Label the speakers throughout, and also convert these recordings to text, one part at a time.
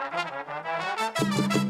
Speaker 1: Thank you.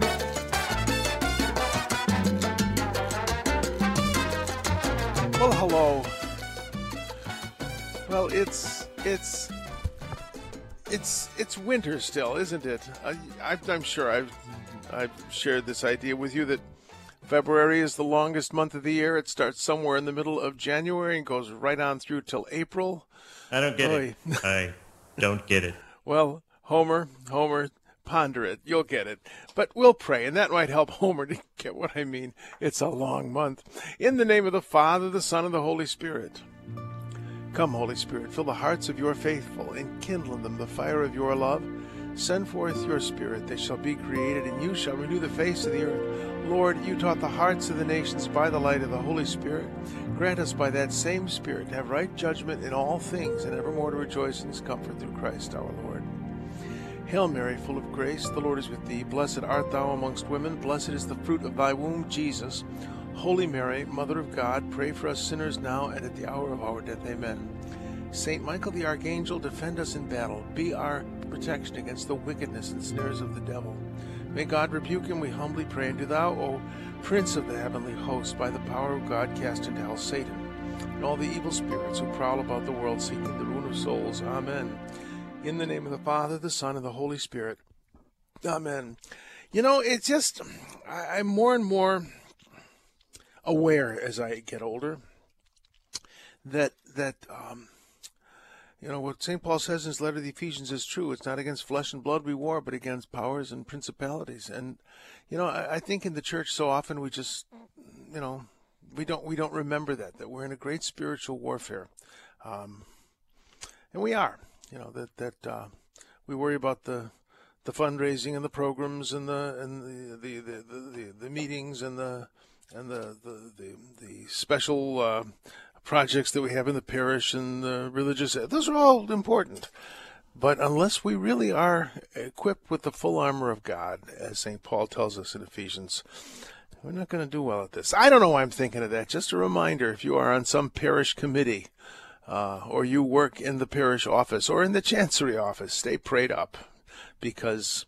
Speaker 2: Hello. Well, it's it's it's it's winter still, isn't it? I, I, I'm sure I've I've shared this idea with you that February is the longest month of the year. It starts somewhere in the middle of January and goes right on through till April.
Speaker 3: I don't get
Speaker 2: Oy.
Speaker 3: it. I don't get it.
Speaker 2: Well, Homer, Homer, ponder it. You'll get it. But we'll pray, and that might help Homer to get what I mean. It's a long month. In the name of the Father, the Son, and the Holy Spirit. Come, Holy Spirit, fill the hearts of your faithful, and kindle in them the fire of your love. Send forth your Spirit, they shall be created, and you shall renew the face of the earth. Lord, you taught the hearts of the nations by the light of the Holy Spirit. Grant us by that same Spirit to have right judgment in all things, and evermore to rejoice in his comfort through Christ our Lord. Hail Mary, full of grace, the Lord is with thee. Blessed art thou amongst women, blessed is the fruit of thy womb, Jesus. Holy Mary, Mother of God, pray for us sinners now and at the hour of our death. Amen. Saint Michael the Archangel, defend us in battle. Be our protection against the wickedness and snares of the devil. May God rebuke him, we humbly pray. And do thou, O Prince of the heavenly host, by the power of God, cast into hell Satan and all the evil spirits who prowl about the world seeking the ruin of souls. Amen. In the name of the Father, the Son, and the Holy Spirit. Amen. You know, it's just, I, I'm more and more aware as I get older that, that, um, you know, what St. Paul says in his letter to the Ephesians is true. It's not against flesh and blood we war, but against powers and principalities. And, you know, I, I think in the church so often we just, you know, we don't we don't remember that that we're in a great spiritual warfare, um, and we are. You know that that uh, we worry about the the fundraising and the programs and the and the the the, the, the, meetings and the and the the the, the special uh, projects that we have in the parish and the religious. Those are all important. But unless we really are equipped with the full armor of God, as St. Paul tells us in Ephesians, we're not going to do well at this. I don't know why I'm thinking of that. Just a reminder if you are on some parish committee uh, or you work in the parish office or in the chancery office, stay prayed up because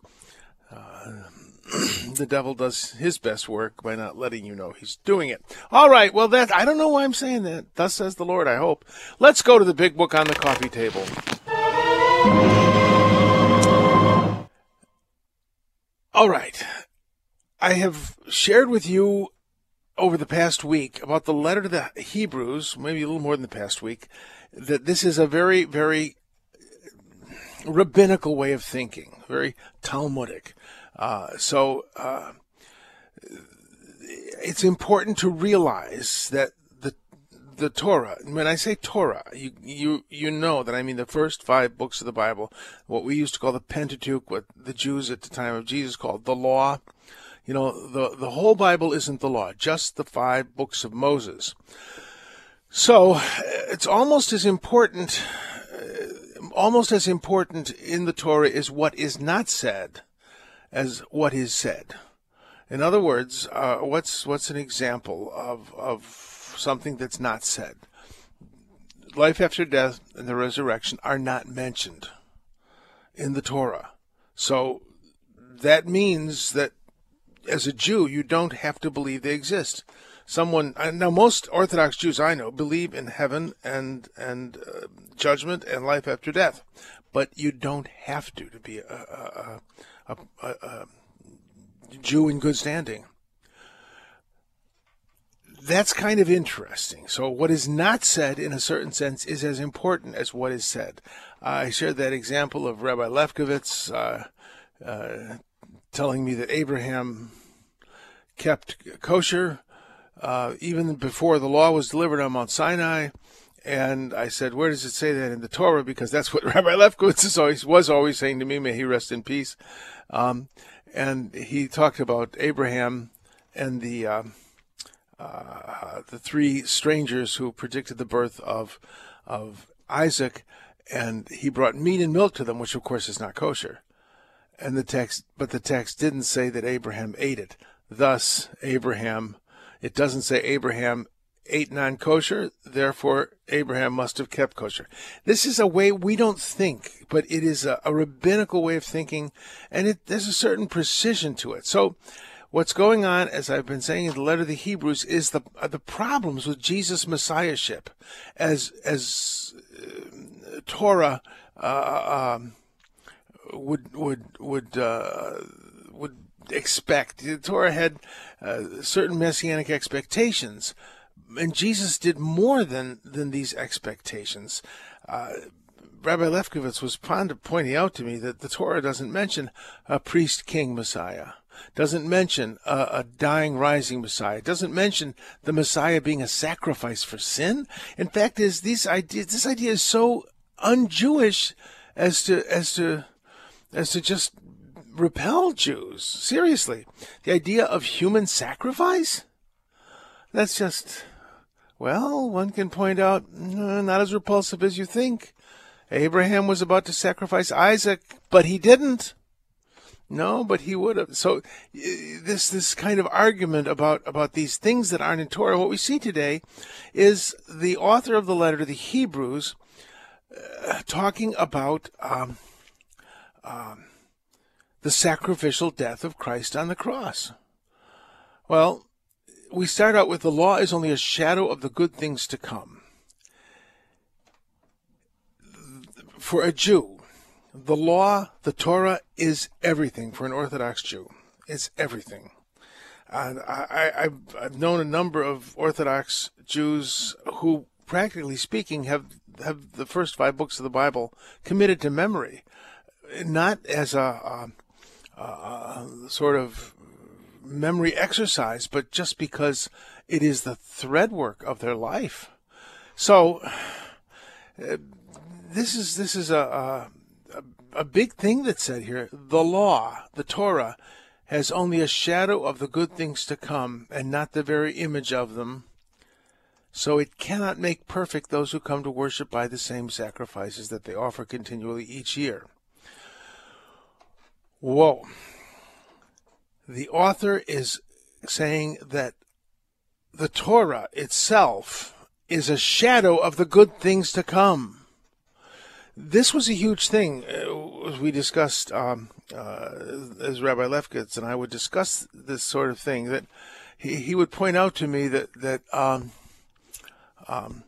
Speaker 2: uh, the devil does his best work by not letting you know he's doing it. All right, well, that I don't know why I'm saying that. Thus says the Lord, I hope. Let's go to the big book on the coffee table. All right. I have shared with you over the past week about the letter to the Hebrews, maybe a little more than the past week, that this is a very, very rabbinical way of thinking, very Talmudic. Uh, so uh, it's important to realize that the the Torah. When I say Torah, you you you know that I mean the first five books of the Bible, what we used to call the Pentateuch, what the Jews at the time of Jesus called the Law. You know, the the whole Bible isn't the law, just the five books of Moses. So it's almost as important, uh, almost as important in the Torah is what is not said as what is said. In other words, uh, what's what's an example of of something that's not said? Life after death and the resurrection are not mentioned in the Torah. So that means that as a Jew, you don't have to believe they exist. Someone now, most Orthodox Jews I know believe in heaven and and uh, judgment and life after death, but you don't have to to be a, a, a, a, Jew in good standing. That's kind of interesting. So, what is not said in a certain sense is as important as what is said. I shared that example of Rabbi Lefkowitz uh, uh, telling me that Abraham kept kosher uh, even before the law was delivered on Mount Sinai, and I said, "Where does it say that in the Torah?" Because that's what Rabbi Lefkowitz is always was always saying to me. May he rest in peace. Um, and he talked about Abraham and the uh, uh, the three strangers who predicted the birth of of Isaac, and he brought meat and milk to them, which of course is not kosher. And the text, but the text didn't say that Abraham ate it. Thus, Abraham, it doesn't say Abraham ate non kosher, therefore Abraham must have kept kosher. This is a way we don't think, but it is a, a rabbinical way of thinking, and it, there's a certain precision to it. So, what's going on, as I've been saying in the letter to the Hebrews, is the the problems with Jesus' messiahship, as as uh, Torah uh, um, would would would uh, would expect. The Torah had uh, certain messianic expectations and Jesus did more than than these expectations. Uh, Rabbi Lefkowitz was fond of pointing out to me that the Torah doesn't mention a priest king Messiah, doesn't mention a, a dying rising Messiah, doesn't mention the Messiah being a sacrifice for sin. In fact, is these ideas this idea is so un-Jewish as to as to as to just repel Jews. Seriously, the idea of human sacrifice? That's just well, one can point out, not as repulsive as you think. Abraham was about to sacrifice Isaac, but he didn't. No, but he would have. So this this kind of argument about about these things that aren't in Torah, what we see today, is the author of the letter to the Hebrews uh, talking about um, um, the sacrificial death of Christ on the cross. Well, we start out with the law is only a shadow of the good things to come. For a Jew, the law, the Torah, is everything for an Orthodox Jew. It's everything. And I, have known a number of Orthodox Jews who, practically speaking, have have the first five books of the Bible committed to memory, not as a, a, a sort of memory exercise, but just because it is the thread work of their life. So uh, this is this is a, a a big thing that's said here. The law, the Torah, has only a shadow of the good things to come, and not the very image of them. So it cannot make perfect those who come to worship by the same sacrifices that they offer continually each year. Whoa the author is saying that the Torah itself is a shadow of the good things to come. This was a huge thing, uh, we discussed, um, uh, as Rabbi Lefkowitz and I would discuss this sort of thing. That he, he would point out to me that that um, um,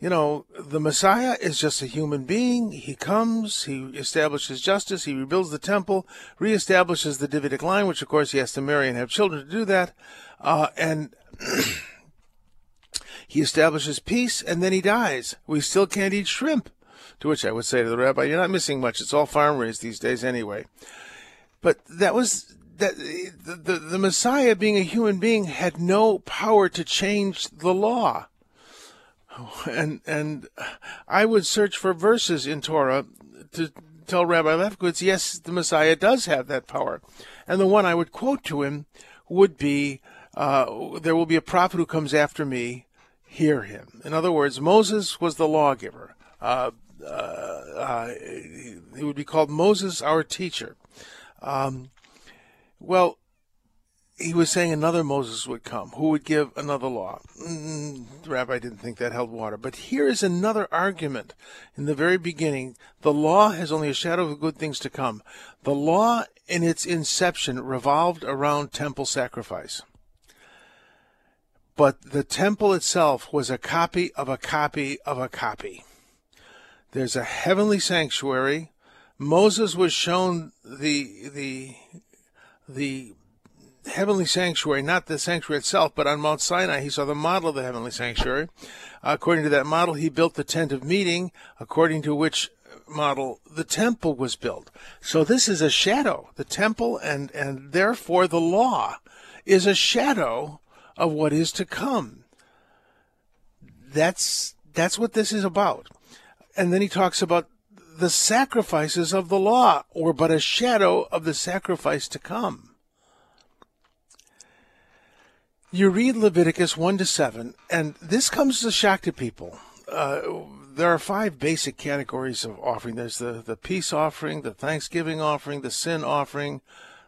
Speaker 2: you know, the Messiah is just a human being. He comes, he establishes justice, he rebuilds the temple, reestablishes the Davidic line, which of course he has to marry and have children to do that, uh, and he establishes peace, and then he dies. We still can't eat shrimp. To which I would say to the rabbi, "You're not missing much. It's all farm raised these days, anyway." But that was that the, the, the Messiah, being a human being, had no power to change the law and and I would search for verses in Torah to tell Rabbi Lefkowitz, yes, the Messiah does have that power, and the one I would quote to him would be, uh, "There will be a prophet who comes after me, hear him." In other words, Moses was the lawgiver. Uh, uh, uh he would be called Moses, our teacher. Um, well, he was saying another Moses would come who would give another law. Mm, the rabbi didn't think that held water. But here is another argument. In the very beginning, the law has only a shadow of good things to come. The law in its inception revolved around temple sacrifice. But the temple itself was a copy of a copy of a copy. There's a heavenly sanctuary. Moses was shown the the the heavenly sanctuary, not the sanctuary itself, but on Mount Sinai, he saw the model of the heavenly sanctuary. according to that model, he built the tent of meeting, according to which model the temple was built. So this is a shadow. The temple and, and therefore the law is a shadow of what is to come. That's that's what this is about. And then he talks about the sacrifices of the law were but a shadow of the sacrifice to come. You read Leviticus 1 to 7, and this comes as a shock to people. Uh, there are five basic categories of offering there's the, the peace offering, the thanksgiving offering, the sin offering,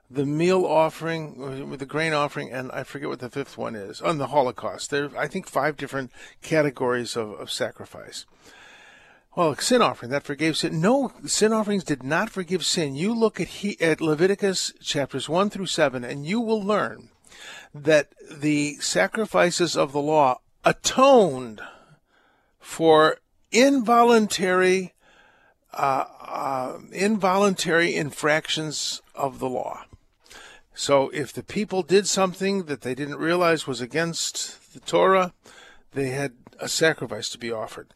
Speaker 2: the meal offering, the grain offering, and I forget what the fifth one is, on the Holocaust. There are, I think, five different categories of, of sacrifice. Well, sin offering that forgave sin. No, sin offerings did not forgive sin. You look at he, at Leviticus chapters one through seven, and you will learn that the sacrifices of the law atoned for involuntary uh, uh, involuntary infractions of the law. So if the people did something that they didn't realize was against the Torah, they had a sacrifice to be offered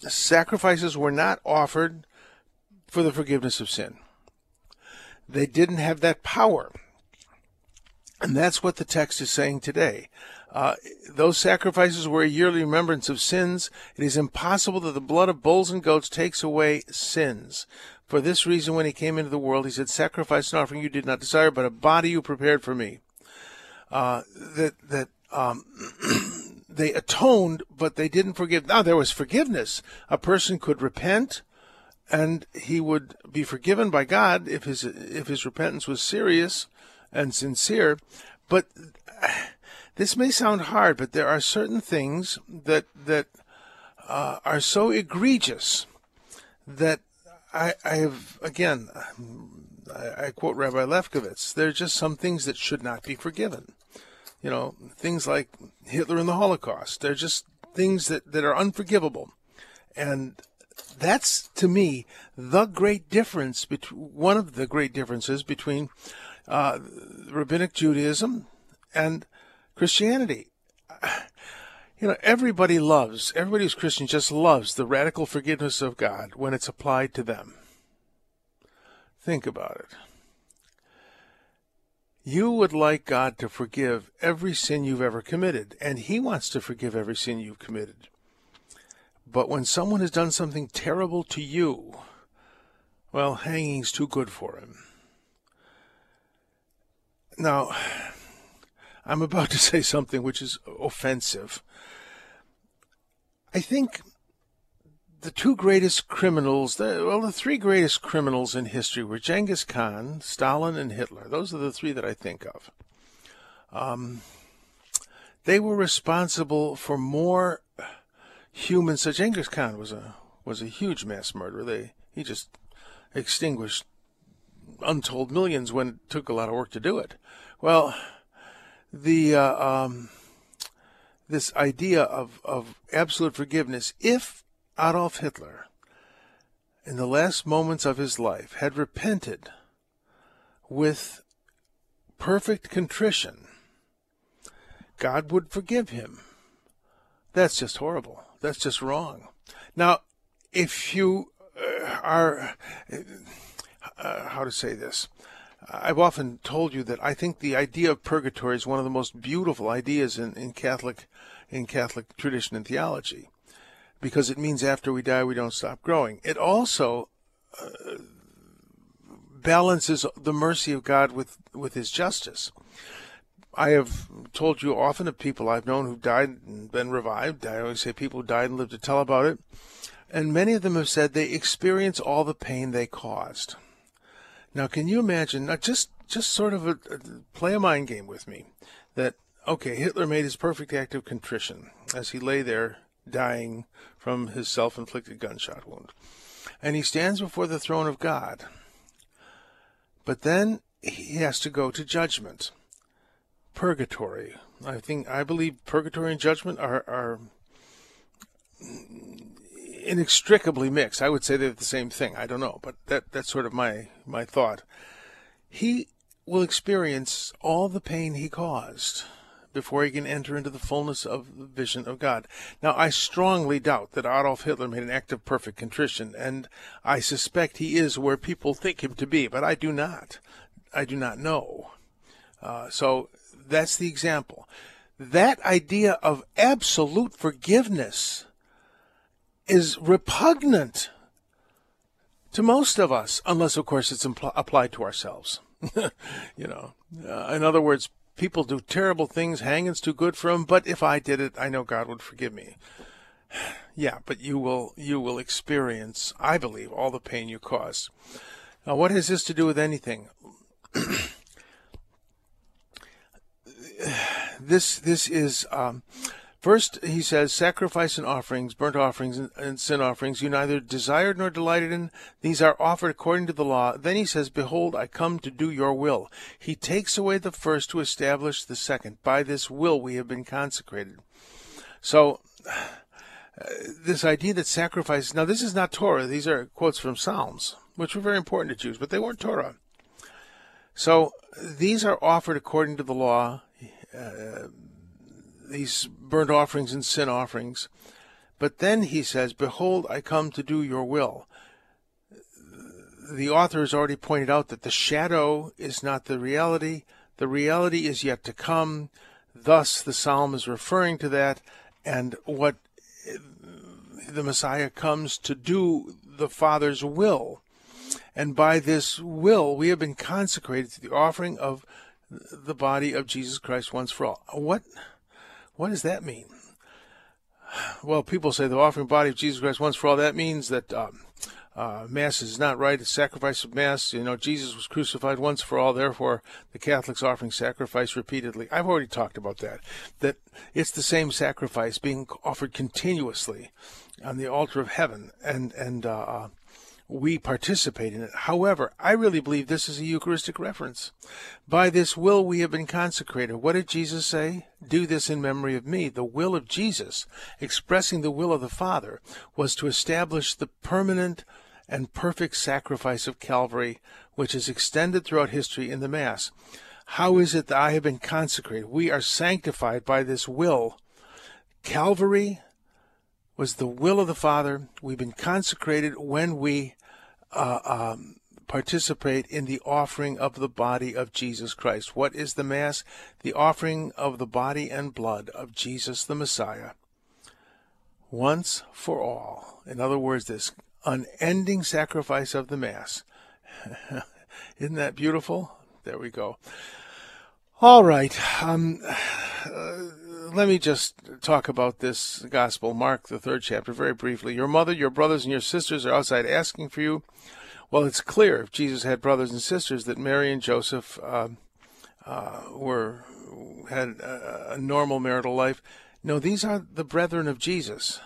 Speaker 2: The sacrifices were not offered for the forgiveness of sin. They didn't have that power. And that's what the text is saying today. Uh, those sacrifices were a yearly remembrance of sins. It is impossible that the blood of bulls and goats takes away sins. For this reason, when he came into the world, he said, Sacrifice and offering you did not desire, but a body you prepared for me. Uh, that, that, um, they atoned, but they didn't forgive. Now there was forgiveness. A person could repent, and he would be forgiven by God if his if his repentance was serious and sincere. But this may sound hard, but there are certain things that that uh, are so egregious that I, I have again. I, I quote Rabbi Lefkowitz. There are just some things that should not be forgiven you know, things like Hitler and the Holocaust. They're just things that, that are unforgivable. And that's, to me, the great difference, between, one of the great differences between uh, Rabbinic Judaism and Christianity. You know, everybody loves, everybody who's Christian just loves the radical forgiveness of God when it's applied to them. Think about it. You would like God to forgive every sin you've ever committed, and He wants to forgive every sin you've committed. But when someone has done something terrible to you, well, hanging's too good for him. Now, I'm about to say something which is offensive. I think the two greatest criminals, the, well, the three greatest criminals in history were Genghis Khan, Stalin, and Hitler. Those are the three that I think of. Um, they were responsible for more human. So Genghis Khan was a was a huge mass murderer. They he just extinguished untold millions when it took a lot of work to do it. Well, the uh, um, this idea of of absolute forgiveness, if Adolf Hitler, in the last moments of his life, had repented with perfect contrition, God would forgive him. That's just horrible. That's just wrong. Now, if you uh, are, uh, how to say this, I've often told you that I think the idea of purgatory is one of the most beautiful ideas in, in Catholic in Catholic tradition and theology because it means after we die we don't stop growing. It also uh, balances the mercy of God with with His justice. I have told you often of people I've known who've died and been revived. I always say people who died and lived to tell about it. And many of them have said they experience all the pain they caused. Now, can you imagine, not just, just sort of a, a play a mind game with me, that, okay, Hitler made his perfect act of contrition as he lay there dying from his self inflicted gunshot wound. And he stands before the throne of God. But then he has to go to judgment. Purgatory. I think I believe purgatory and judgment are, are inextricably mixed. I would say they're the same thing. I don't know, but that that's sort of my my thought. He will experience all the pain he caused before he can enter into the fullness of the vision of God. Now, I strongly doubt that Adolf Hitler made an act of perfect contrition, and I suspect he is where people think him to be, but I do not. I do not know. Uh, so that's the example. That idea of absolute forgiveness is repugnant to most of us, unless, of course, it's impl- applied to ourselves. you know, uh, in other words, people do terrible things. Hanging's too good for them. But if I did it, I know God would forgive me. yeah, but you will you will experience, I believe, all the pain you cause. Now, what has this to do with anything? this this is um, First, he says, sacrifice and offerings, burnt offerings, and, and, sin offerings, you neither desired nor delighted in. These are offered according to the law. Then he says, Behold, I come to do your will. He takes away the first to establish the second. By this will we have been consecrated. So, uh, this idea that sacrifice, now this is not Torah. These are quotes from Psalms, which were very important to Jews, but they weren't Torah. So, these are offered according to the law. Uh, these burnt offerings and sin offerings. But then he says, Behold, I come to do your will. The author has already pointed out that the shadow is not the reality, the reality is yet to come. Thus, the psalm is referring to that, and what the Messiah comes to do the Father's will. And by this will, we have been consecrated to the offering of the body of Jesus Christ once for all. What? What does that mean? Well, people say the offering body of Jesus Christ once for all. That means that um, uh, Mass is not right. The sacrifice of Mass, you know, Jesus was crucified once for all. Therefore, the Catholics offering sacrifice repeatedly. I've already talked about that. That it's the same sacrifice being offered continuously on the altar of heaven, and and uh, uh we participate in it. However, I really believe this is a Eucharistic reference. By this will we have been consecrated. What did Jesus say? Do this in memory of me. The will of Jesus, expressing the will of the Father, was to establish the permanent and perfect sacrifice of Calvary, which is extended throughout history in the Mass. How is it that I have been consecrated? We are sanctified by this will. Calvary was the will of the Father. We've been consecrated when we uh, um, participate in the offering of the body of Jesus Christ. What is the Mass? The offering of the body and blood of Jesus the Messiah. Once for all. In other words, this unending sacrifice of the Mass. Isn't that beautiful? There we go. All right. Um, uh, let me just talk about this gospel, Mark, the third chapter, very briefly. Your mother, your brothers, and your sisters are outside asking for you. Well, it's clear if Jesus had brothers and sisters that Mary and Joseph uh, uh, were had a, a normal marital life. No, these are the brethren of Jesus.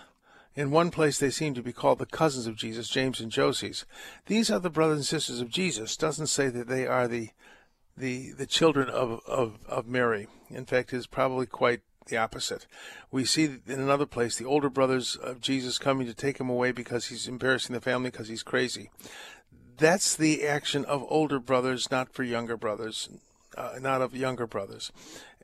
Speaker 2: In one place, they seem to be called the cousins of Jesus, James and Joses. These are the brothers and sisters of Jesus. Doesn't say that they are the the the children of, of, of Mary. In fact, is probably quite the opposite. We see in another place the older brothers of Jesus coming to take him away because he's embarrassing the family because he's crazy. That's the action of older brothers, not for younger brothers, uh, not of younger brothers.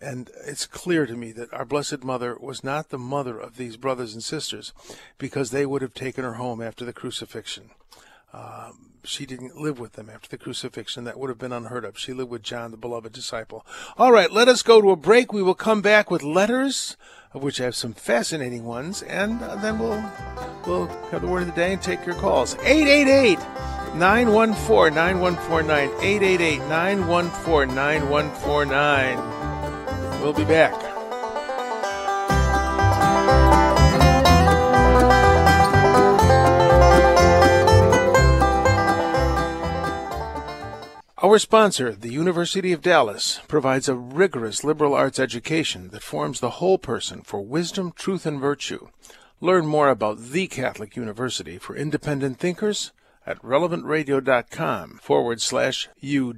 Speaker 2: And it's clear to me that our Blessed Mother was not the mother of these brothers and sisters because they would have taken her home after the crucifixion. Um, she didn't live with them after the crucifixion. That would have been unheard of. She lived with John, the beloved disciple. All right, let us go to a break. We will come back with letters, of which I have some fascinating ones, and uh, then we'll we'll have the word of the day and take your calls. 888 914 9149. 888 914 9149. We'll be back. Our sponsor, the University of Dallas, provides a rigorous liberal arts education that forms the whole person for wisdom, truth, and virtue. Learn more about the Catholic University for independent thinkers at relevantradio.com forward slash U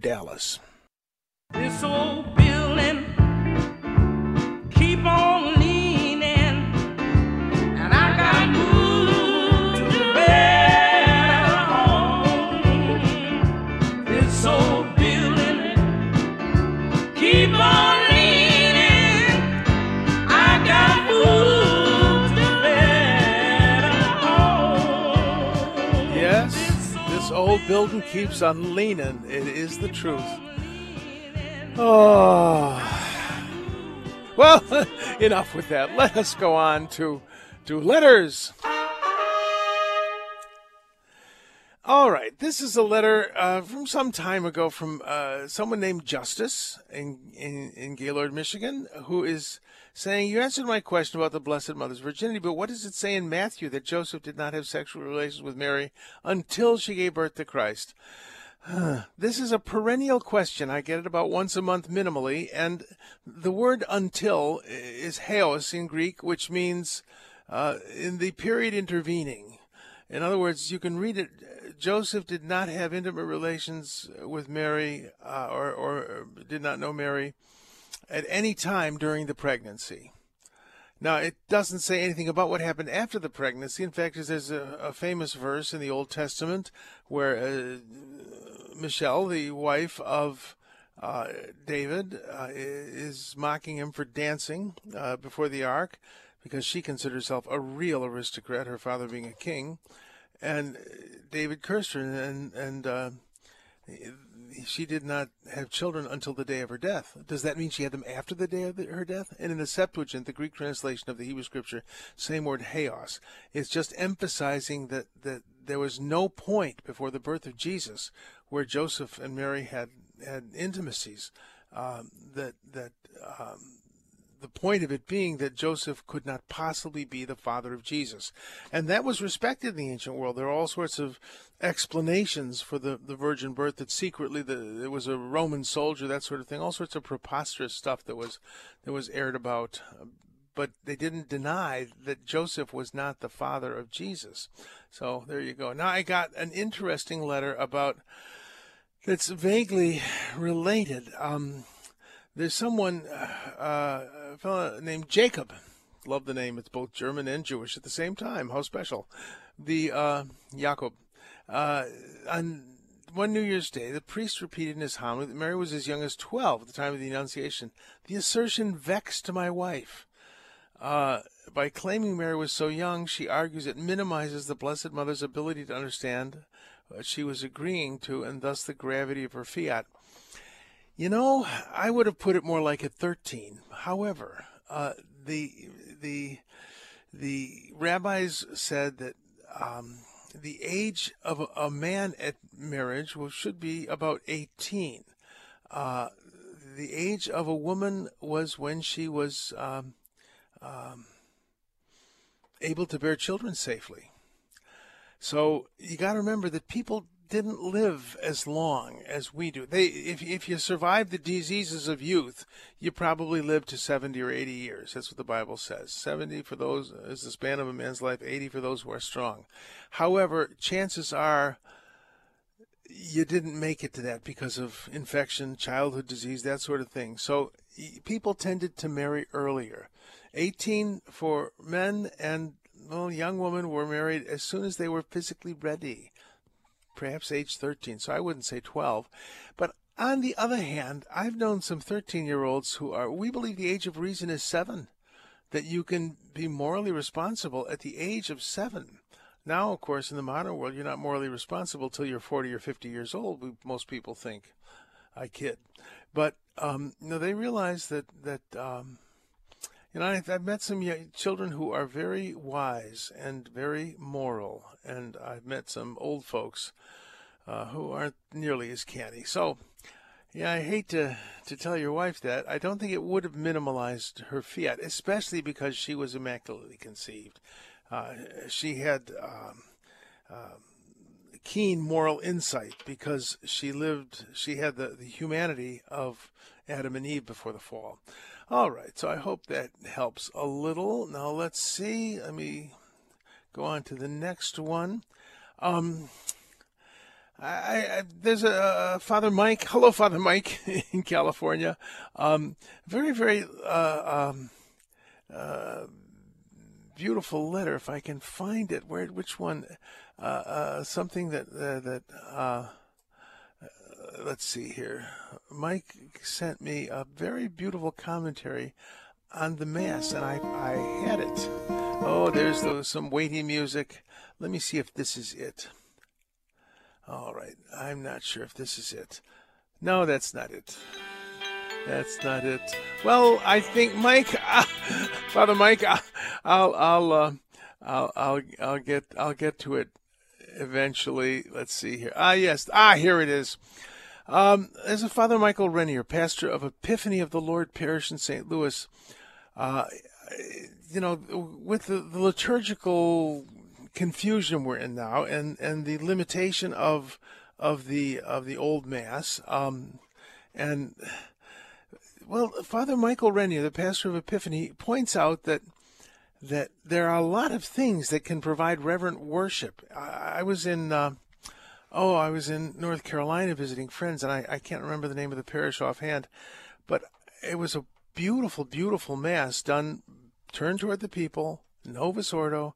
Speaker 2: old building keeps on leaning. It is the truth. Oh. Well, enough with that. Let us go on to, to letters. All right, this is a letter uh, from some time ago from uh, someone named Justice in, in in Gaylord, Michigan, who is saying, "You answered my question about the Blessed Mother's virginity, but what does it say in Matthew that Joseph did not have sexual relations with Mary until she gave birth to Christ?" This is a perennial question. I get it about once a month minimally, and the word "until" is "heos" in Greek, which means uh, in the period intervening. In other words, you can read it. Joseph did not have intimate relations with Mary, uh, or, or did not know Mary at any time during the pregnancy. Now, it doesn't say anything about what happened after the pregnancy. In fact, there's a, a famous verse in the Old Testament where uh, Michelle, the wife of uh, David, uh, is mocking him for dancing uh, before the ark because she considers herself a real aristocrat, her father being a king. And David cursed her, and, and uh, she did not have children until the day of her death. Does that mean she had them after the day of the, her death? And in the Septuagint, the Greek translation of the Hebrew scripture, same word heos. It's just emphasizing that, that there was no point before the birth of Jesus where Joseph and Mary had had intimacies. Um, that that um, the point of it being that Joseph could not possibly be the father of Jesus. And that was respected in the ancient world. There are all sorts of explanations for the, the virgin birth that secretly the, it was a Roman soldier, that sort of thing, all sorts of preposterous stuff that was that was aired about. But they didn't deny that Joseph was not the father of Jesus. So there you go. Now I got an interesting letter about that's vaguely related. Um, there's someone, uh, a fellow named Jacob. Love the name. It's both German and Jewish at the same time. How special. The uh, Jacob. Uh, on one New Year's Day, the priest repeated in his homily that Mary was as young as 12 at the time of the Annunciation. The assertion vexed my wife. Uh, by claiming Mary was so young, she argues it minimizes the Blessed Mother's ability to understand what she was agreeing to and thus the gravity of her fiat. You know, I would have put it more like at 13. However, uh, the the the rabbis said that um, the age of a, a, man at marriage should be about 18. Uh, the age of a woman was when she was um, um, able to bear children safely. So you got to remember that people didn't live as long as we do. They, if if you survive the diseases of youth, you probably live to seventy or eighty years. That's what the Bible says. Seventy for those is the span of a man's life. Eighty for those who are strong. However, chances are you didn't make it to that because of infection, childhood disease, that sort of thing. So people tended to marry earlier. 18 for men and well, young women were married as soon as they were physically ready perhaps age 13, so I wouldn't say 12. But on the other hand, I've known some 13 year olds who are, we believe the age of reason is seven, that you can be morally responsible at the age of seven. Now, of course, in the modern world, you're not morally responsible till you're 40 or 50 years old, most people think. I kid. But, um, know, they realize that, that, um, you know, I've, I've met some young children who are very wise and very moral, and I've met some old folks uh, who aren't nearly as canny. So, yeah, I hate to, to tell your wife that. I don't think it would have minimalized her fiat, especially because she was immaculately conceived. Uh, she had um, uh, keen moral insight because she lived, she had the, the humanity of Adam and Eve before the fall. All right, so I hope that helps a little. Now let's see. Let me go on to the next one. Um, I, I, there's a, Father Mike. Hello, Father Mike in California. Um, very, very uh, um, uh, beautiful letter. If I can find it, where, which one? Uh, uh something that uh, that uh, let's see here. Mike sent me a very beautiful commentary on the Mass, and I, I had it. Oh, there's those, some weighty music. Let me see if this is it. All right, I'm not sure if this is it. No, that's not it. That's not it. Well, I think Mike, uh, Father Mike, uh, I'll, I'll, uh, I'll, I'll, I'll get, I'll get to it eventually, let's see here. Ah, yes. Ah, here it is. Um, there's a Father Michael Rennier, pastor of Epiphany of the Lord Parish in St. Louis. Uh, you know, with the, the, liturgical confusion we're in now, and, and the limitation of of the of the old mass, um, and well, Father Michael Rennier, the pastor of Epiphany, points out that that there are a lot of things that can provide reverent worship. I, I was in. Uh, oh, I was in North Carolina visiting friends, and I, I can't remember the name of the parish offhand, but it was a beautiful, beautiful mass done, turned toward the people, Novus Ordo.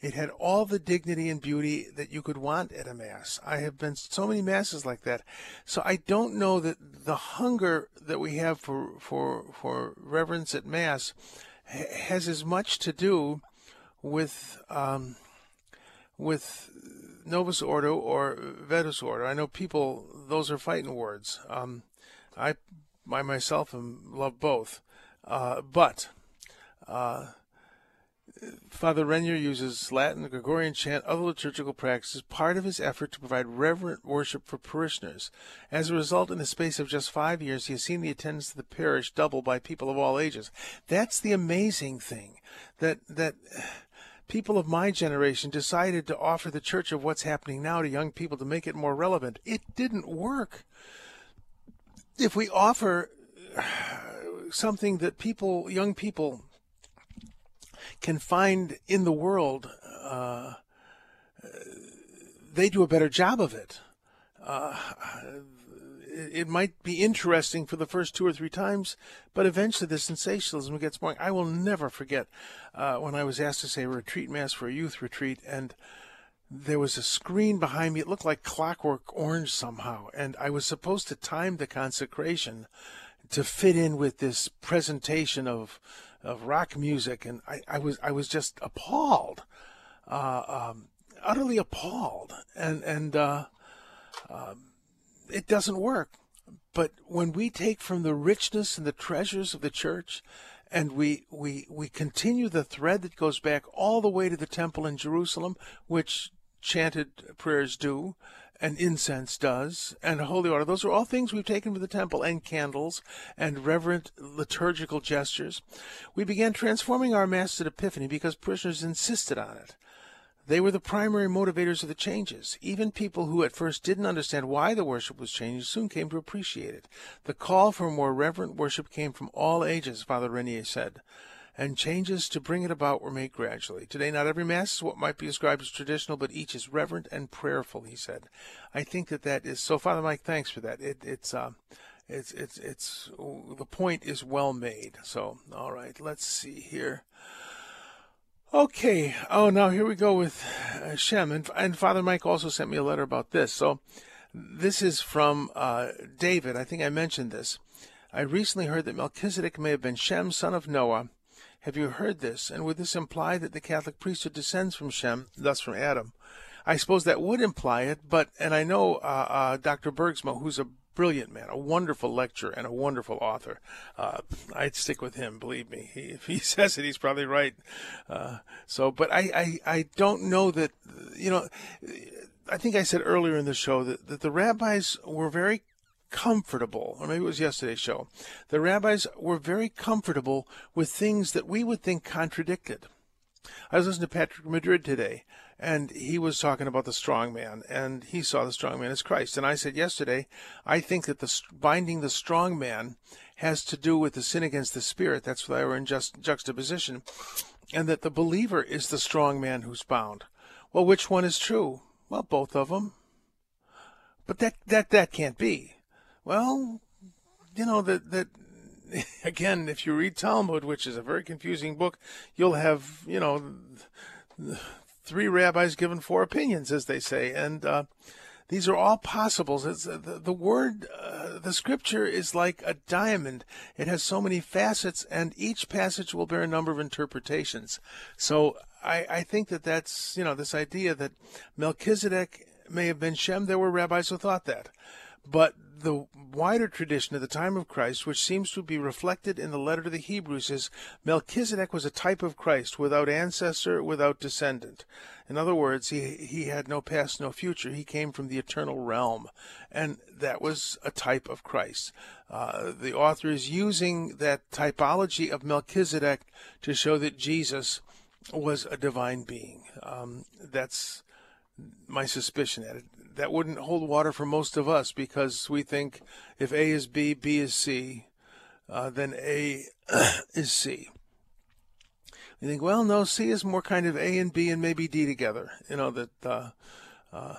Speaker 2: It had all the dignity and beauty that you could want at a mass. I have been so many masses like that, so I don't know that the hunger that we have for for for reverence at mass has as much to do with um, with Novus Ordo or Vetus Ordo. I know people; those are fighting words. Um, I, I myself, am, love both, uh, but uh, Father Rennier uses Latin, Gregorian chant, other liturgical practices, part of his effort to provide reverent worship for parishioners. As a result, in the space of just five years, he has seen the attendance of the parish double by people of all ages. That's the amazing thing, that that people of my generation decided to offer the church of what's happening now to young people to make it more relevant. It didn't work. If we offer something that people, young people, can find in the world, uh, they do a better job of it. Uh, it might be interesting for the first two or three times, but eventually the sensationalism gets boring. I will never forget uh, when I was asked to say a retreat mass for a youth retreat, and there was a screen behind me. It looked like clockwork orange somehow, and I was supposed to time the consecration to fit in with this presentation of of rock music, and I, I was I was just appalled, uh, um, utterly appalled, and and uh, um, it doesn't work. But when we take from the richness and the treasures of the church, and we we we continue the thread that goes back all the way to the temple in Jerusalem, which chanted prayers do, and incense does, and holy water. Those are all things we've taken from the temple, and candles, and reverent liturgical gestures. We began transforming our Mass at Epiphany because parishioners insisted on it. They were the primary motivators of the changes. Even people who at first didn't understand why the worship was changing soon came to appreciate it. The call for more reverent worship came from all ages, Father Rennier said and changes to bring it about were made gradually. Today, not every Mass is what might be described as traditional, but each is reverent and prayerful, he said. I think that that is so. Father Mike, thanks for that. It, it's, uh, it's, it's, it's, the point is well made. So, all right, let's see here. Okay. Oh, now here we go with uh, Shem. And, and Father Mike also sent me a letter about this. So, this is from uh, David. I think I mentioned this. I recently heard that Melchizedek may have been Shem, son of Noah, have you heard this? And would this imply that the Catholic priesthood descends from Shem, thus from Adam? I suppose that would imply it, but, and I know uh, uh, Dr. Bergsma, who's a brilliant man, a wonderful lecturer, and a wonderful author. Uh, I'd stick with him, believe me. He, if he says it, he's probably right. Uh, so, but I, I, I don't know that, you know, I think I said earlier in the show that, that the rabbis were very comfortable, or maybe it was yesterday's show, the rabbis were very comfortable with things that we would think contradicted. I was listening to Patrick Madrid today, and he was talking about the strong man, and he saw the strong man as Christ. And I said yesterday, I think that the binding the strong man has to do with the sin against the spirit. That's why we're in just juxtaposition, and that the believer is the strong man who's bound. Well, which one is true? Well, both of them. But that that that can't be. Well, you know that that again, if you read Talmud, which is a very confusing book, you'll have you know three rabbis given four opinions, as they say, and uh, these are all possibles. It's, uh, the, the, word, uh, the scripture is like a diamond. It has so many facets, and each passage will bear a number of interpretations. So I, I think that that's you know this idea that Melchizedek may have been Shem. There were rabbis who thought that. But the wider tradition at the time of Christ, which seems to be reflected in the letter to the Hebrews, is Melchizedek was a type of Christ, without ancestor, without descendant. In other words, he he had no past, no future. He came from the eternal realm, and that was a type of Christ. Uh, the author is using that typology of Melchizedek to show that Jesus was a divine being. Um, that's my suspicion at it. That wouldn't hold water for most of us because we think if A is B, B is C, uh, then A is C. We think, well, no, C is more kind of A and B and maybe D together. You know that. Uh, uh,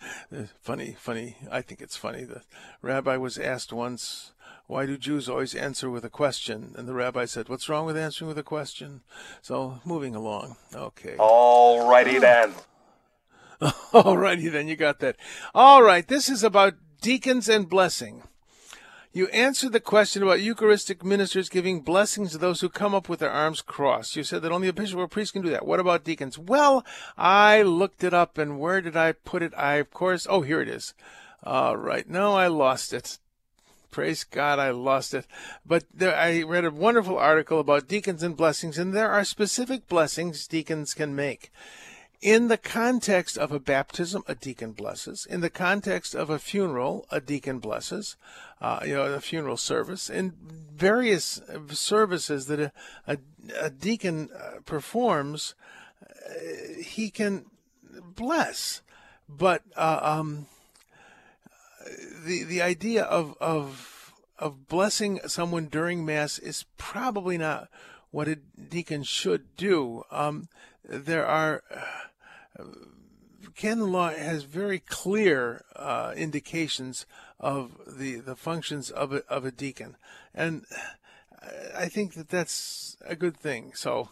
Speaker 2: funny, funny. I think it's funny. The rabbi was asked once, "Why do Jews always answer with a question?" And the rabbi said, "What's wrong with answering with a question?" So, moving along. Okay.
Speaker 4: All righty then.
Speaker 2: All righty then, you got that. All right, this is about deacons and blessing. You answered the question about Eucharistic ministers giving blessings to those who come up with their arms crossed. You said that only a bishop or priest can do that. What about deacons? Well, I looked it up, and where did I put it? I, of course, oh, here it is. All right, no, I lost it. Praise God, I lost it. But there, I read a wonderful article about deacons and blessings, and there are specific blessings deacons can make. In the context of a baptism, a deacon blesses. In the context of a funeral, a deacon blesses. Uh, you know, a funeral service. In various services that a, a, a deacon uh, performs, uh, he can bless. But uh, um, the the idea of of of blessing someone during mass is probably not what a deacon should do. Um, there are canon law has very clear uh, indications of the, the functions of a, of a deacon, and I think that that's a good thing. So,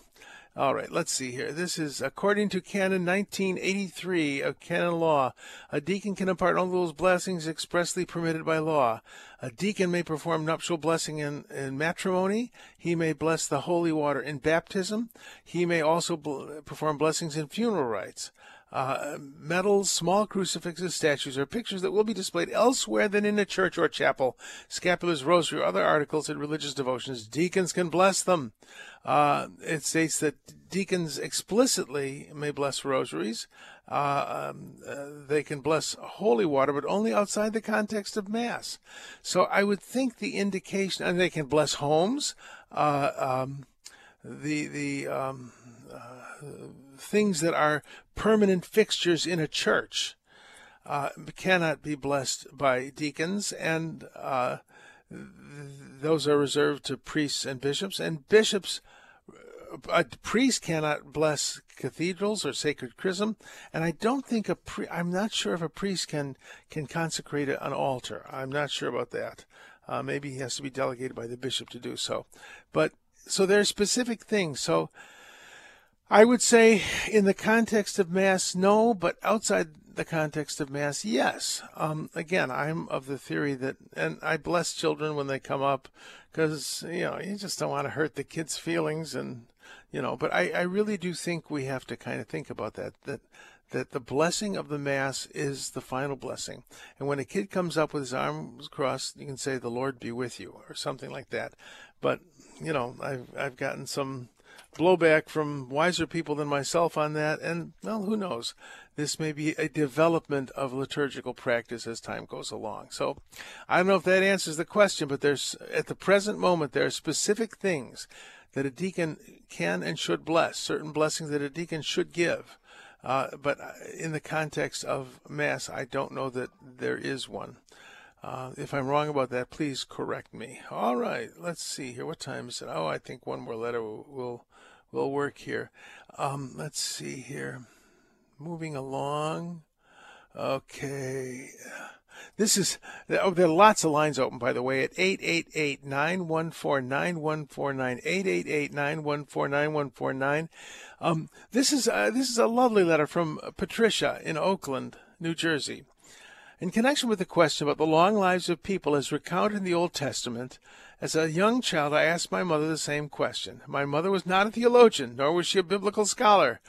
Speaker 2: all right, let's see here. This is according to Canon 1983 of canon law. A deacon can impart all those blessings expressly permitted by law. A deacon may perform nuptial blessing in, in matrimony. He may bless the holy water in baptism. He may also bl- perform blessings in funeral rites. Uh, medals, small crucifixes, statues, or pictures that will be displayed elsewhere than in a church or chapel, scapulars, rosary, or other articles in religious devotions. Deacons can bless them. Uh, it states that deacons explicitly may bless rosaries. Uh, um, uh, they can bless holy water, but only outside the context of Mass. So I would think the indication, and they can bless homes. Uh, um, the the um, uh, things that are permanent fixtures in a church uh, cannot be blessed by deacons, and uh, those are reserved to priests and bishops. And bishops, a priest cannot bless cathedrals or sacred chrism, and I don't think a pri- I'm not sure if a priest can can consecrate an altar. I'm not sure about that. Uh, maybe he has to be delegated by the bishop to do so. But so there are specific things. So I would say, in the context of Mass, no, but outside the context of Mass, yes. Um, again, I'm of the theory that, and I bless children when they come up because, you know, you just don't want to hurt the kids' feelings and, you know, but I, I really do think we have to kind of think about that, that, that the blessing of the Mass is the final blessing. And when a kid comes up with his arms crossed, you can say, the Lord be with you, or something like that. But, you know, I've, I've gotten some, blowback from wiser people than myself on that, and well, who knows? This may be a development of liturgical practice as time goes along. So, I don't know if that answers the question, but there's at the present moment there are specific things that a deacon can and should bless, certain blessings that a deacon should give. Uh, but in the context of Mass, I don't know that there is one. Uh, if I'm wrong about that, please correct me. All right, let's see here. What time is it? Oh, I think one more letter will will, will work here. Um, let's see here. Moving along. Okay. This is, oh, there are lots of lines open, by the way, at 888 914 9149. 888 914 9149. Um, this is, uh, this is a lovely letter from Patricia in Oakland, New Jersey. In connection with the question about the long lives of people as recounted in the Old Testament, as a young child I asked my mother the same question. My mother was not a theologian, nor was she a biblical scholar,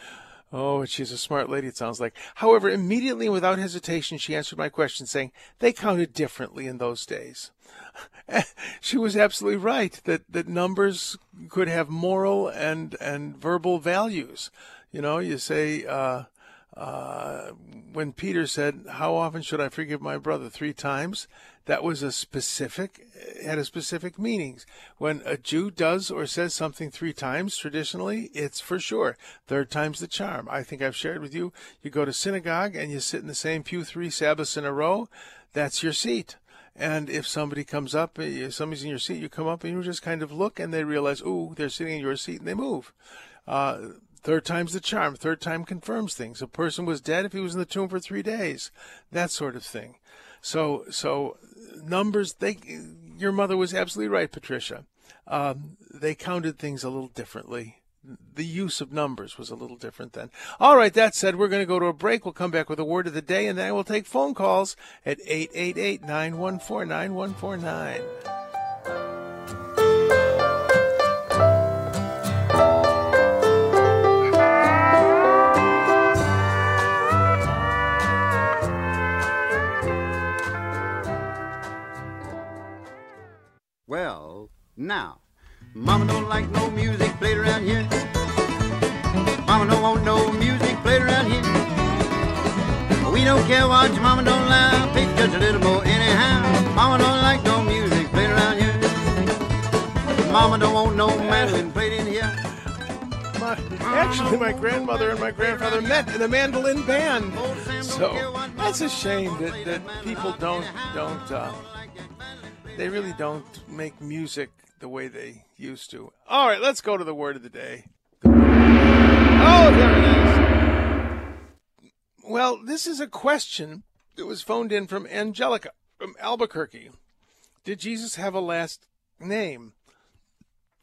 Speaker 2: Oh, she's a smart lady, it sounds like. However, immediately and without hesitation, she answered my question, saying they counted differently in those days. she was absolutely right that, that numbers could have moral and, and verbal values. You know, you say, uh, uh, when Peter said, How often should I forgive my brother? Three times. That was a specific, had a specific meanings. When a Jew does or says something three times, traditionally, it's for sure. Third time's the charm. I think I've shared with you. You go to synagogue and you sit in the same pew three Sabbaths in a row. That's your seat. And if somebody comes up, if somebody's in your seat, you come up and you just kind of look and they realize, ooh, they're sitting in your seat and they move. Uh, Third time's the charm. Third time confirms things. A person was dead if he was in the tomb for three days. That sort of thing. So, so numbers. They, your mother was absolutely right, Patricia. Um, they counted things a little differently. The use of numbers was a little different then. All right, that said, we're going to go to a break. We'll come back with a word of the day, and then we'll take phone calls at 888 914 9149.
Speaker 4: Now, Mama don't like no music played around here. Mama don't want no music played around here. We don't care what your mama don't like, pick just a little more anyhow. Mama don't like no music played around here. Mama don't want no mandolin played in here.
Speaker 2: My, actually, my grandmother and my grandfather met in a mandolin band. So that's a shame that, that people don't don't. Uh, they really don't make music the way they used to. All right, let's go to the word of the day. Oh, there it is. Well, this is a question that was phoned in from Angelica from Albuquerque. Did Jesus have a last name?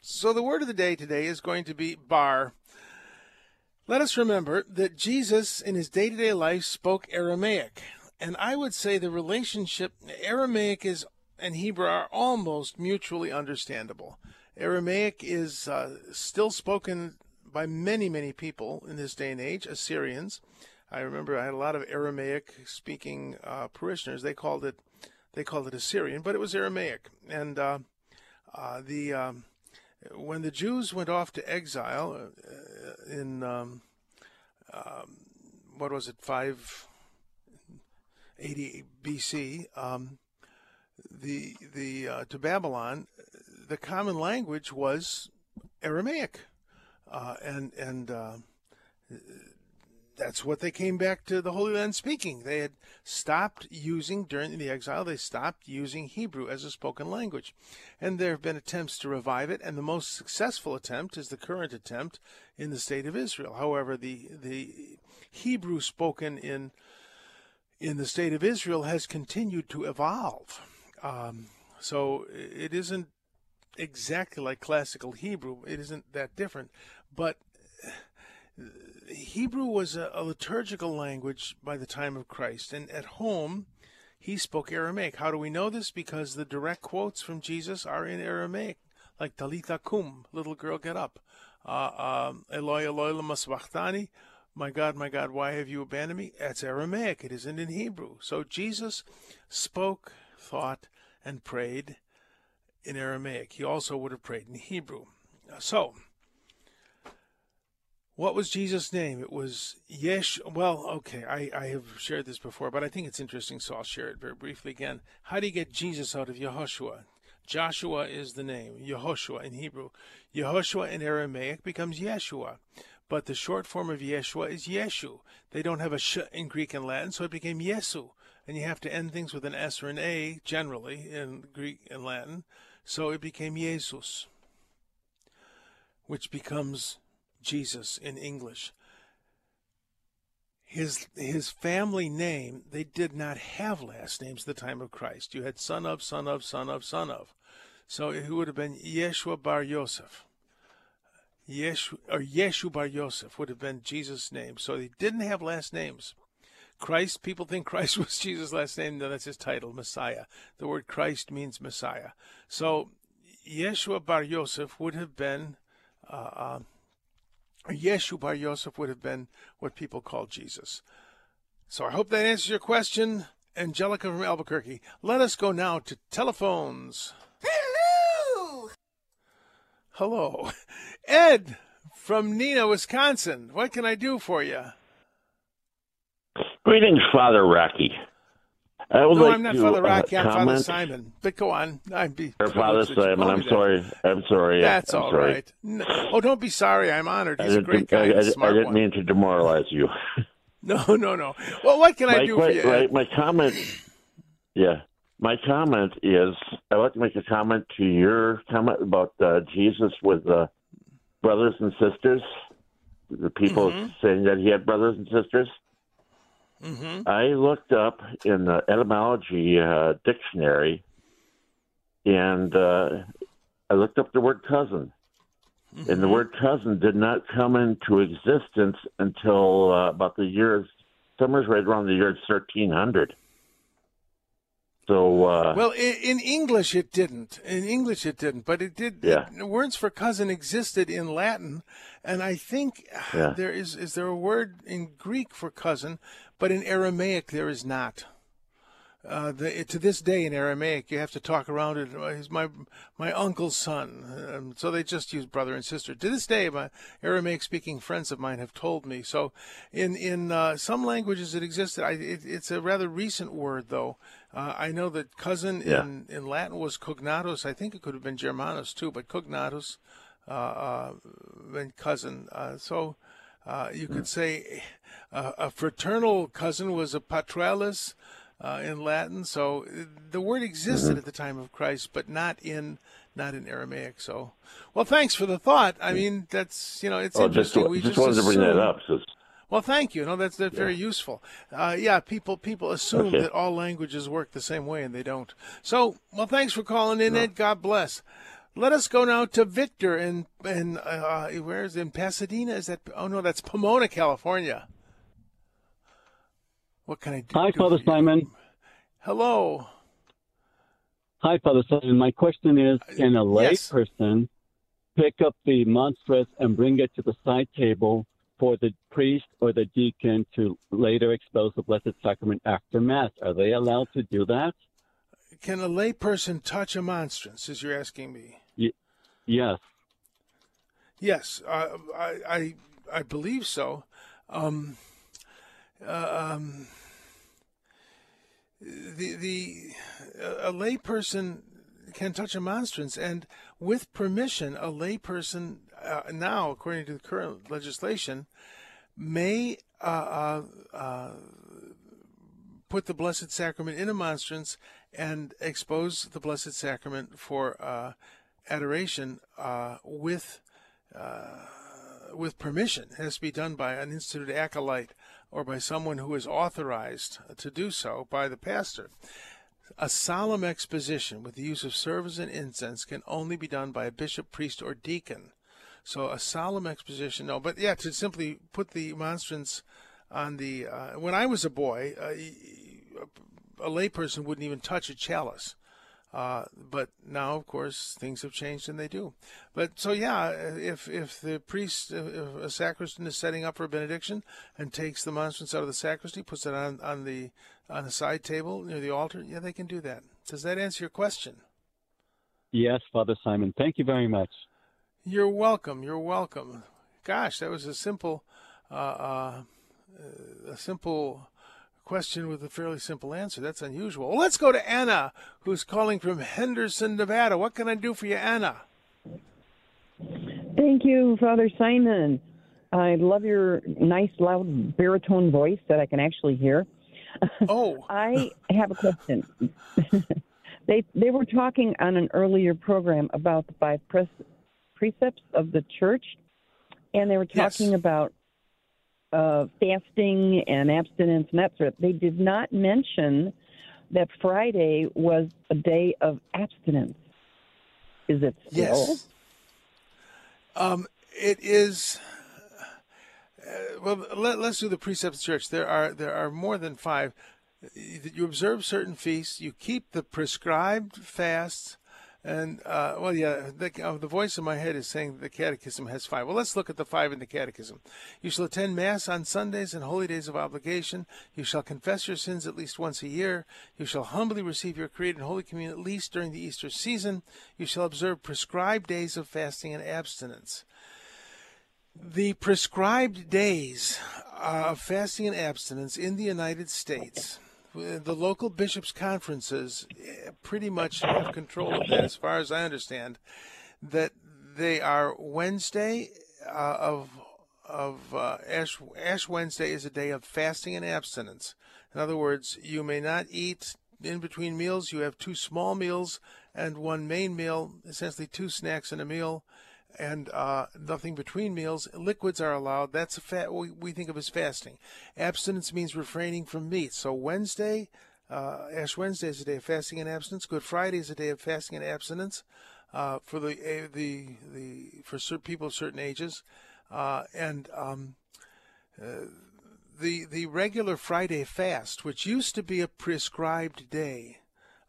Speaker 2: So the word of the day today is going to be bar. Let us remember that Jesus in his day to day life spoke Aramaic. And I would say the relationship, Aramaic is and Hebrew are almost mutually understandable. Aramaic is uh, still spoken by many, many people in this day and age, Assyrians. I remember I had a lot of Aramaic speaking uh, parishioners. They called it they called it Assyrian, but it was Aramaic. And uh, uh the um, when the Jews went off to exile uh, in um, um, what was it, 580 BC, um, the the uh, to Babylon, the common language was Aramaic, uh, and and uh, that's what they came back to the Holy Land speaking. They had stopped using during the exile. They stopped using Hebrew as a spoken language, and there have been attempts to revive it. And the most successful attempt is the current attempt in the state of Israel. However, the the Hebrew spoken in in the state of Israel has continued to evolve um, so it isn't exactly like classical Hebrew. It isn't that different, but Hebrew was a, a, liturgical language by the time of Christ, and at home he spoke Aramaic. How do we know this? Because the direct quotes from Jesus are in Aramaic, like Talitha kum, little girl, get up. Uh, um, Eloi, Eloi, lama my God, my God, why have you abandoned me? That's Aramaic. It isn't in Hebrew. So Jesus spoke, thought, and prayed in Aramaic. He also would have prayed in Hebrew. Uh, so, what was Jesus' name? It was Yesh. Well, okay, I, I have shared this before, but I think it's interesting, so I'll share it very briefly again. How do you get Jesus out of Yehoshua? Joshua is the name, Yehoshua in Hebrew. Yehoshua in Aramaic becomes Yeshua, but the short form of Yeshua is Yeshu. They don't have a sh in Greek and Latin, so it became Yesu and you have to end things with an S or an A generally in Greek and Latin. So it became Jesus, which becomes Jesus in English. His his family name, they did not have last names at the time of Christ. You had son of, son of, son of, son of. So it would have been Yeshua bar Yosef. Yeshu, or Yeshu bar Yosef would have been Jesus' name. So they didn't have last names. Christ, people think Christ was Jesus' last name. No, that's his title, Messiah. The word Christ means Messiah. So Yeshua Bar Yosef would have been uh, uh, Yeshu Bar Yosef would have been what people call Jesus. So I hope that answers your question, Angelica from Albuquerque. Let us go now to telephones.
Speaker 5: Hello!
Speaker 2: Hello. Ed from Neenah, Wisconsin. What can I do for you?
Speaker 6: Greetings, Father Rocky. I
Speaker 2: no,
Speaker 6: like
Speaker 2: I'm not
Speaker 6: to,
Speaker 2: Father
Speaker 6: uh,
Speaker 2: Rocky. I'm Father Simon. But go on. I'd be
Speaker 6: Or Father
Speaker 2: privileged that you
Speaker 6: Simon. I'm sorry. I'm sorry.
Speaker 2: That's
Speaker 6: I'm
Speaker 2: all
Speaker 6: sorry.
Speaker 2: right. No, oh, don't be sorry. I'm honored. He's a great guy.
Speaker 6: I, I, I didn't
Speaker 2: one.
Speaker 6: mean to demoralize you.
Speaker 2: No, no, no. Well, what can I do
Speaker 6: que-
Speaker 2: for you?
Speaker 6: Right, my comment, yeah, my comment is I'd like to make a comment to your comment about uh, Jesus with uh, brothers and sisters. The people
Speaker 2: Mm-hmm.
Speaker 6: saying that he had brothers and sisters.
Speaker 2: Mm-hmm.
Speaker 6: I looked up in the etymology uh, dictionary, and uh, I looked up the word cousin. And the
Speaker 2: Mm-hmm.
Speaker 6: word cousin did not come into existence until uh, about the year, somewhere right around the year 1300. So, uh,
Speaker 2: Well, in, in English it didn't. In English it didn't, but it did.
Speaker 6: Yeah.
Speaker 2: words for cousin existed in Latin, and I think
Speaker 6: Yeah.
Speaker 2: there is is there a word in Greek for cousin, but in Aramaic there is not. Uh, the, to this day in Aramaic, you have to talk around it. "Oh, He's my my uncle's son, um, so they just use brother and sister. To this day, my Aramaic-speaking friends of mine have told me. So, in in uh, some languages it existed. I, it, it's a rather recent word, though. Uh, I know that cousin
Speaker 6: Yeah.
Speaker 2: in in Latin was cognatus. I think it could have been Germanus too, but cognatus uh, uh, meant cousin. Uh, so. Uh, you could say uh, a fraternal cousin was a patruelis uh, in Latin. So the word existed
Speaker 6: Mm-hmm.
Speaker 2: at the time of Christ, but not in not in Aramaic. So, well, thanks for the thought. I mean, that's you know, it's
Speaker 6: oh, just,
Speaker 2: interesting. we
Speaker 6: just
Speaker 2: just
Speaker 6: wanted to bring that up. So,
Speaker 2: Well, thank you. No, that's that's very useful. Uh, yeah, people people assume
Speaker 6: Okay.
Speaker 2: that all languages work the same way, and they don't. So, well, thanks for calling in, Ed. God bless. Let us go now to Victor in in uh, where is it? in Pasadena? Is that? Oh no, that's Pomona, California. What can I do?
Speaker 7: Hi,
Speaker 2: do
Speaker 7: Father
Speaker 2: for you?
Speaker 7: Simon.
Speaker 2: Hello.
Speaker 7: Hi, Father Simon. My question is Can a lay
Speaker 2: yes.
Speaker 7: person pick up the monstrance and bring it to the side table for the priest or the deacon to later expose the Blessed Sacrament after Mass? Are they allowed to do that?
Speaker 2: Can a layperson touch a monstrance? As you're asking me.
Speaker 7: Yes.
Speaker 2: Yes, uh, I, I I believe so. Um, uh, um, the the a layperson can touch a monstrance, and with permission, a layperson uh, now, according to the current legislation, may uh, uh, uh, put the Blessed Sacrament in a monstrance and expose the Blessed Sacrament for uh, adoration uh, with with permission. It has to be done by an instituted acolyte or by someone who is authorized to do so by the pastor. A solemn exposition with the use of service and incense can only be done by a bishop, priest, or deacon. So a solemn exposition, no. But yeah, to simply put the monstrance on the. Uh, when I was a boy, uh, a layperson wouldn't even touch a chalice. Uh, but now, of course, things have changed and they do. But so, yeah, if if the priest, if a sacristan is setting up for a benediction and takes the monstrance out of the sacristy, puts it on on the on the side table near the altar, yeah, they can do that. Does that answer your question?
Speaker 7: Yes, Father Simon. Thank you very much.
Speaker 2: You're welcome. You're welcome. Gosh, that was a simple, uh, uh, a simple question with a fairly simple answer. That's unusual. Well, let's go to Anna, who's calling from Henderson, Nevada. What can I do for you, Anna?
Speaker 8: Thank you, Father Simon. I love your nice, loud baritone voice that I can actually hear.
Speaker 2: Oh,
Speaker 8: I have a question. they they were talking on an earlier program about the five pre- precepts of the church, and they were
Speaker 2: Yes.
Speaker 8: talking about uh, fasting and abstinence and that sort. Of. They did not mention that Friday was a day of abstinence. Is it still?
Speaker 2: yes. Um, it is. Uh, well, let, let's do the precepts of the church. There are there are more than five. You observe certain feasts. You keep the prescribed fasts. And uh, well, yeah, the, uh, the voice in my head is saying the Catechism has five. Well, let's look at the five in the Catechism. You shall attend Mass on Sundays and holy days of obligation. You shall confess your sins at least once a year. You shall humbly receive your Creator in Holy Communion at least during the Easter season. You shall observe prescribed days of fasting and abstinence. The prescribed days of fasting and abstinence in the United States the local bishops' conferences eh, pretty much have control of that, as far as I understand. That they are Wednesday uh, of of uh, Ash Ash Wednesday is a day of fasting and abstinence. In other words, you may not eat in between meals. You have two small meals and one main meal, essentially two snacks and a meal and uh, nothing between meals. Liquids are allowed. That's a fat we, we think of as fasting. Abstinence means refraining from meat. So Wednesday, uh, Ash Wednesday is a day of fasting and abstinence. Good Friday is a day of fasting and abstinence uh, for the the the for certain people of certain ages, uh, and um, uh, the the regular Friday fast, which used to be a prescribed day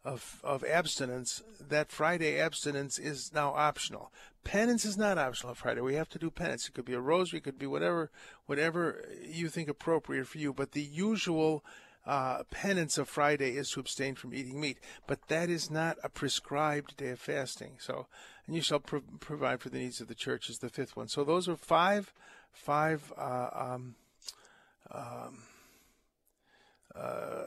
Speaker 2: of, of abstinence, that Friday abstinence is now optional. Penance is not optional on Friday. We have to do penance. It could be a rosary, it could be whatever, whatever you think appropriate for you. But the usual uh, penance of Friday is to abstain from eating meat. But that is not a prescribed day of fasting. So, and you shall pro- provide for the needs of the church is the fifth one. So those are five, five, uh, um, um, uh,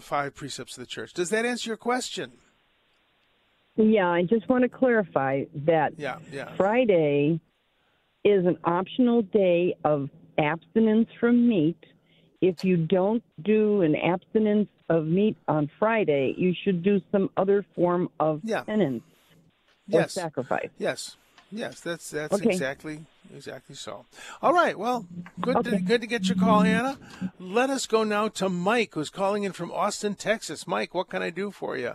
Speaker 2: five precepts of the church. Does that answer your question?
Speaker 8: Yeah, I just want to clarify that
Speaker 2: yeah, yeah.
Speaker 8: Friday is an optional day of abstinence from meat. If you don't do an abstinence of meat on Friday, you should do some other form of
Speaker 2: yeah.
Speaker 8: penance
Speaker 2: yes.
Speaker 8: or sacrifice.
Speaker 2: Yes. Yes, that's that's
Speaker 8: okay.
Speaker 2: exactly exactly so. All right, well, good
Speaker 8: okay.
Speaker 2: to, good to get your call, Hannah. Let us go now to Mike, who's calling in from Austin, Texas. Mike, what can I do for you?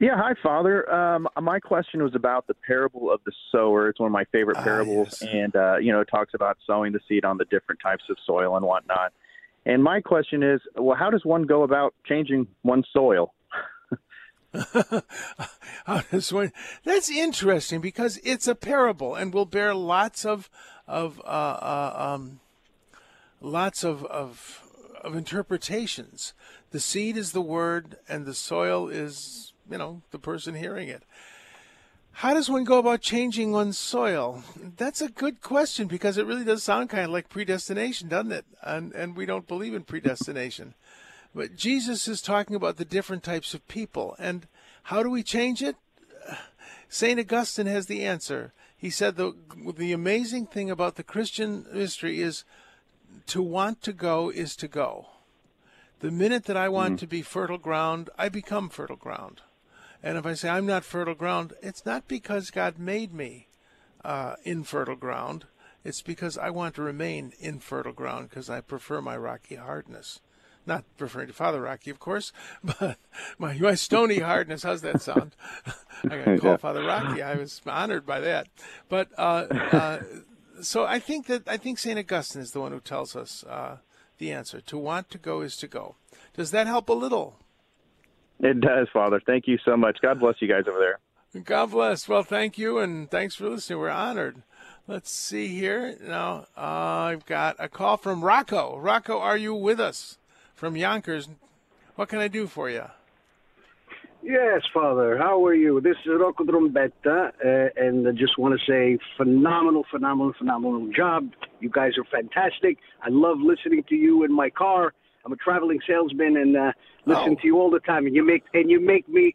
Speaker 9: Yeah, hi, Father. Um, my question was about the parable of the sower. It's one of my favorite
Speaker 2: Ah,
Speaker 9: parables,
Speaker 2: yes.
Speaker 9: and uh, you know, it talks about sowing the seed on the different types of soil and whatnot. And my question is, well, how does one go about changing one's soil?
Speaker 2: How does one- That's interesting because it's a parable and will bear lots of of uh, uh, um, lots of, of of interpretations. The seed is the word, and the soil is you know the person hearing it. How does one go about changing one's soil? That's a good question because it really does sound kind of like predestination, doesn't it? And and we don't believe in predestination. But Jesus is talking about the different types of people. And how do we change it? St. Augustine has the answer. He said the, the amazing thing about the Christian mystery is to want to go is to go. The minute that I want to be fertile ground, I become fertile ground. And if I say I'm not fertile ground, it's not because God made me uh, infertile ground. It's because I want to remain infertile ground because I prefer my rocky hardness. Not referring to Father Rocky, of course, but my, my stony hardness. How's that sound? I got to call
Speaker 9: Yeah.
Speaker 2: Father Rocky. I was honored by that. But uh, uh, so I think that I think Saint Augustine is the one who tells us uh, the answer. To want to go is to go. Does that help a little?
Speaker 9: It does, Father. Thank you so much. God bless you guys over there.
Speaker 2: God bless. Well, thank you, and thanks for listening. We're honored. Let's see here. Now, uh, I've got a call from Rocco. Rocco, are you with us from Yonkers? What can I do for you?
Speaker 10: Yes, Father. How are you? This is Rocco Trombetta, uh, and I just want to say phenomenal, phenomenal, phenomenal job. You guys are fantastic. I love listening to you in my car. I'm a traveling salesman and uh, listen
Speaker 2: Oh.
Speaker 10: to you all the time. And you make and you make me.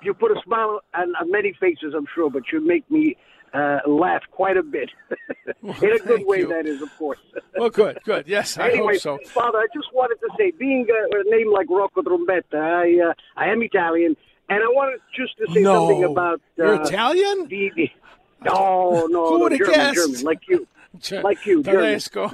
Speaker 10: You put a smile on, on many faces, I'm sure, but you make me uh, laugh quite a bit. in a good way,
Speaker 2: you.
Speaker 10: that is, of course.
Speaker 2: Well, good, good. Yes, I
Speaker 10: anyway,
Speaker 2: hope so.
Speaker 10: Father, I just wanted to say, being a, a name like Rocco Trombetta, I uh, I am Italian, and I wanted just to say
Speaker 2: No.
Speaker 10: something about uh,
Speaker 2: You're Italian?
Speaker 10: The, the, no, no,
Speaker 2: Who
Speaker 10: no, German,
Speaker 2: guessed?
Speaker 10: German, like you, like you.
Speaker 2: Tedesco.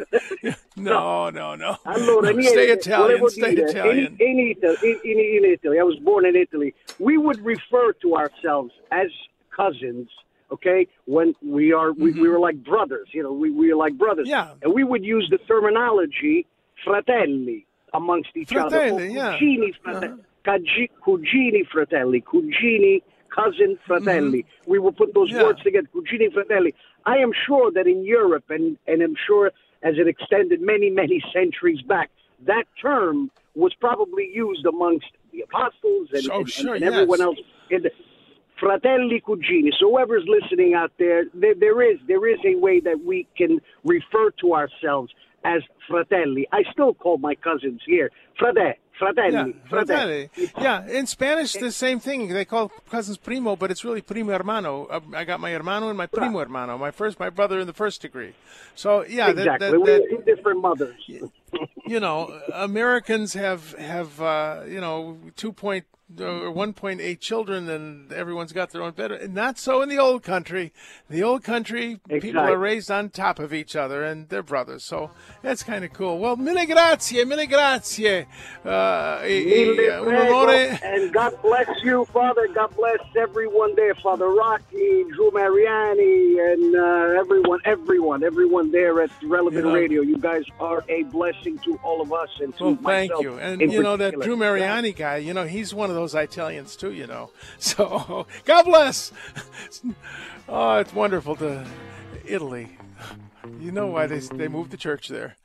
Speaker 2: no, no, no.
Speaker 10: Allora,
Speaker 2: No, Stay Italian. Stay
Speaker 10: dire,
Speaker 2: Italian.
Speaker 10: In, in, Italy, in, in Italy, I was born in Italy. We would refer to ourselves as cousins. Okay, when we are, we, we were like brothers. You know, we, we were like brothers.
Speaker 2: Mm-hmm. Yeah.
Speaker 10: and we would use the terminology fratelli amongst each other.
Speaker 2: Fratelli,
Speaker 10: or
Speaker 2: yeah.
Speaker 10: cugini, frate- cagi- cugini fratelli, cugini, cousin fratelli. We would put those
Speaker 2: Yeah.
Speaker 10: words together, cugini fratelli. I am sure that in Europe, and, and I'm sure as it extended many, many centuries back, that term was probably used amongst the apostles and,
Speaker 2: Oh,
Speaker 10: and,
Speaker 2: sure,
Speaker 10: and everyone
Speaker 2: yes.
Speaker 10: else. In the, fratelli cugini. So whoever's listening out there, there, there is there is a way that we can refer to ourselves as fratelli. I still call my cousins here frate, fratelli,
Speaker 2: Yeah,
Speaker 10: fratelli.
Speaker 2: fratelli. Yeah, in Spanish, the same thing. They call cousins primo, but it's really primo hermano. Uh, I got my hermano and my primo hermano, my first, my brother in the first degree. So yeah, that-
Speaker 10: exactly.
Speaker 2: that-
Speaker 10: We're
Speaker 2: that-
Speaker 10: two different mothers.
Speaker 2: you know, Americans have have uh, you know two point or one point eight children, and everyone's got their own bed. And not so in the old country. The old country, people are raised on top of each other, and they're brothers. So that's kind of cool. Well, mille grazie, mille grazie. Uh,
Speaker 10: Mille prego, and God bless you, Father. God bless everyone there, Father Rocky, Drew Mariani, and uh, everyone, everyone, everyone there at Relevant Radio. You guys are a blessing to all of us and to
Speaker 2: Well, thank you. And you know that. Drew Mariani guy, you know, he's one of those Italians too, you know. So God bless. Oh, it's wonderful to Italy. You know why they they moved the church there.